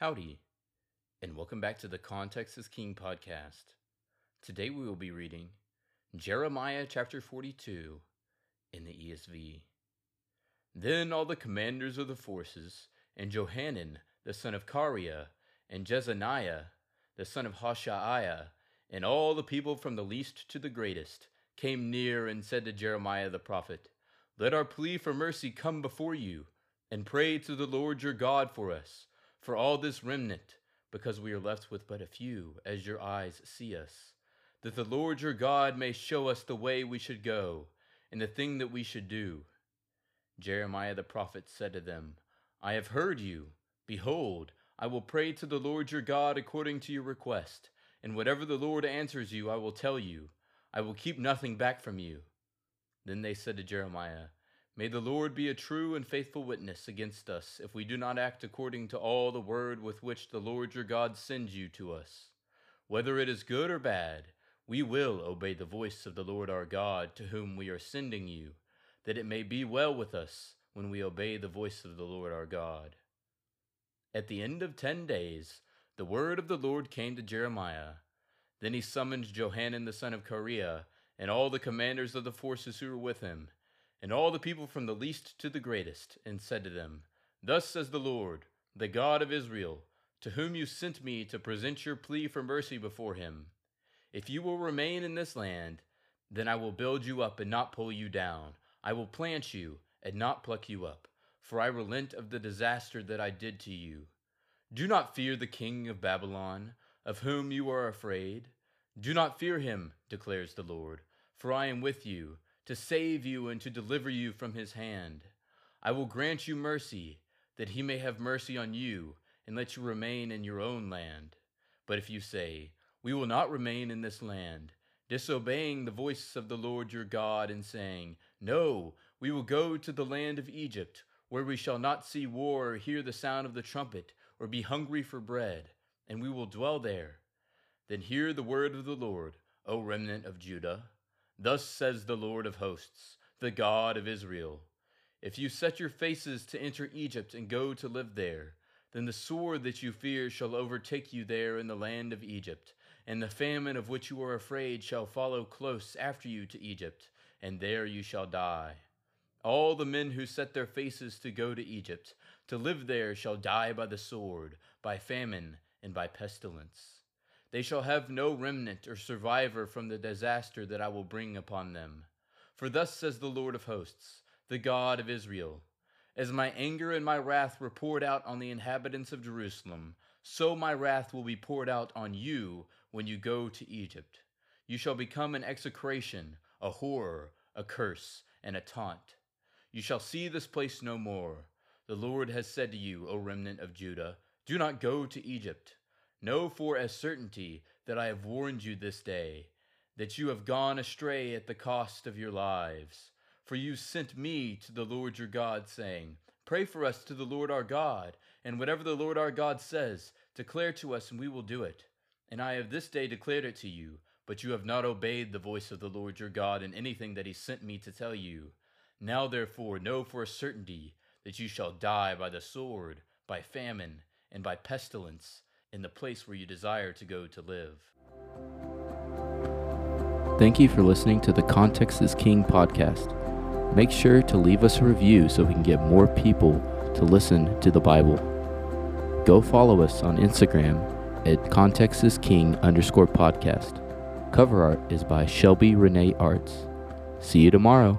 Howdy, and welcome back to the Context is King podcast. Today we will be reading Jeremiah chapter 42 in the ESV. Then all the commanders of the forces, and Johanan the son of Kareah, and Jezaniah the son of Hoshaiah, and all the people from the least to the greatest, came near and said to Jeremiah the prophet, Let our plea for mercy come before you, and pray to the Lord your God for us for all this remnant, because we are left with but a few, as your eyes see us, that the Lord your God may show us the way we should go, and the thing that we should do. Jeremiah the prophet said to them, I have heard you. Behold, I will pray to the Lord your God according to your request, and whatever the Lord answers you, I will tell you. I will keep nothing back from you. Then they said to Jeremiah, May the Lord be a true and faithful witness against us if we do not act according to all the word with which the Lord your God sends you to us. Whether it is good or bad, we will obey the voice of the Lord our God to whom we are sending you, that it may be well with us when we obey the voice of the Lord our God. At the end of ten days, the word of the Lord came to Jeremiah. Then he summoned Johanan the son of Kareah and all the commanders of the forces who were with him and all the people from the least to the greatest, and said to them, Thus says the Lord, the God of Israel, to whom you sent me to present your plea for mercy before him. If you will remain in this land, then I will build you up and not pull you down. I will plant you and not pluck you up, for I relent of the disaster that I did to you. Do not fear the king of Babylon, of whom you are afraid. Do not fear him, declares the Lord, for I am with you to save you and to deliver you from his hand. I will grant you mercy, that he may have mercy on you, and let you remain in your own land. But if you say, We will not remain in this land, disobeying the voice of the Lord your God, and saying, No, we will go to the land of Egypt, where we shall not see war or hear the sound of the trumpet, or be hungry for bread, and we will dwell there. Then hear the word of the Lord, O remnant of Judah. Thus says the Lord of hosts, the God of Israel If you set your faces to enter Egypt and go to live there, then the sword that you fear shall overtake you there in the land of Egypt, and the famine of which you are afraid shall follow close after you to Egypt, and there you shall die. All the men who set their faces to go to Egypt, to live there, shall die by the sword, by famine, and by pestilence. They shall have no remnant or survivor from the disaster that I will bring upon them. For thus says the Lord of hosts, the God of Israel As my anger and my wrath were poured out on the inhabitants of Jerusalem, so my wrath will be poured out on you when you go to Egypt. You shall become an execration, a horror, a curse, and a taunt. You shall see this place no more. The Lord has said to you, O remnant of Judah, Do not go to Egypt. Know for a certainty that I have warned you this day, that you have gone astray at the cost of your lives. For you sent me to the Lord your God, saying, Pray for us to the Lord our God, and whatever the Lord our God says, declare to us, and we will do it. And I have this day declared it to you, but you have not obeyed the voice of the Lord your God in anything that he sent me to tell you. Now therefore know for a certainty that you shall die by the sword, by famine, and by pestilence in the place where you desire to go to live. Thank you for listening to the Context is King podcast. Make sure to leave us a review so we can get more people to listen to the Bible. Go follow us on Instagram at Context is King underscore podcast. Cover art is by Shelby Renee Arts. See you tomorrow.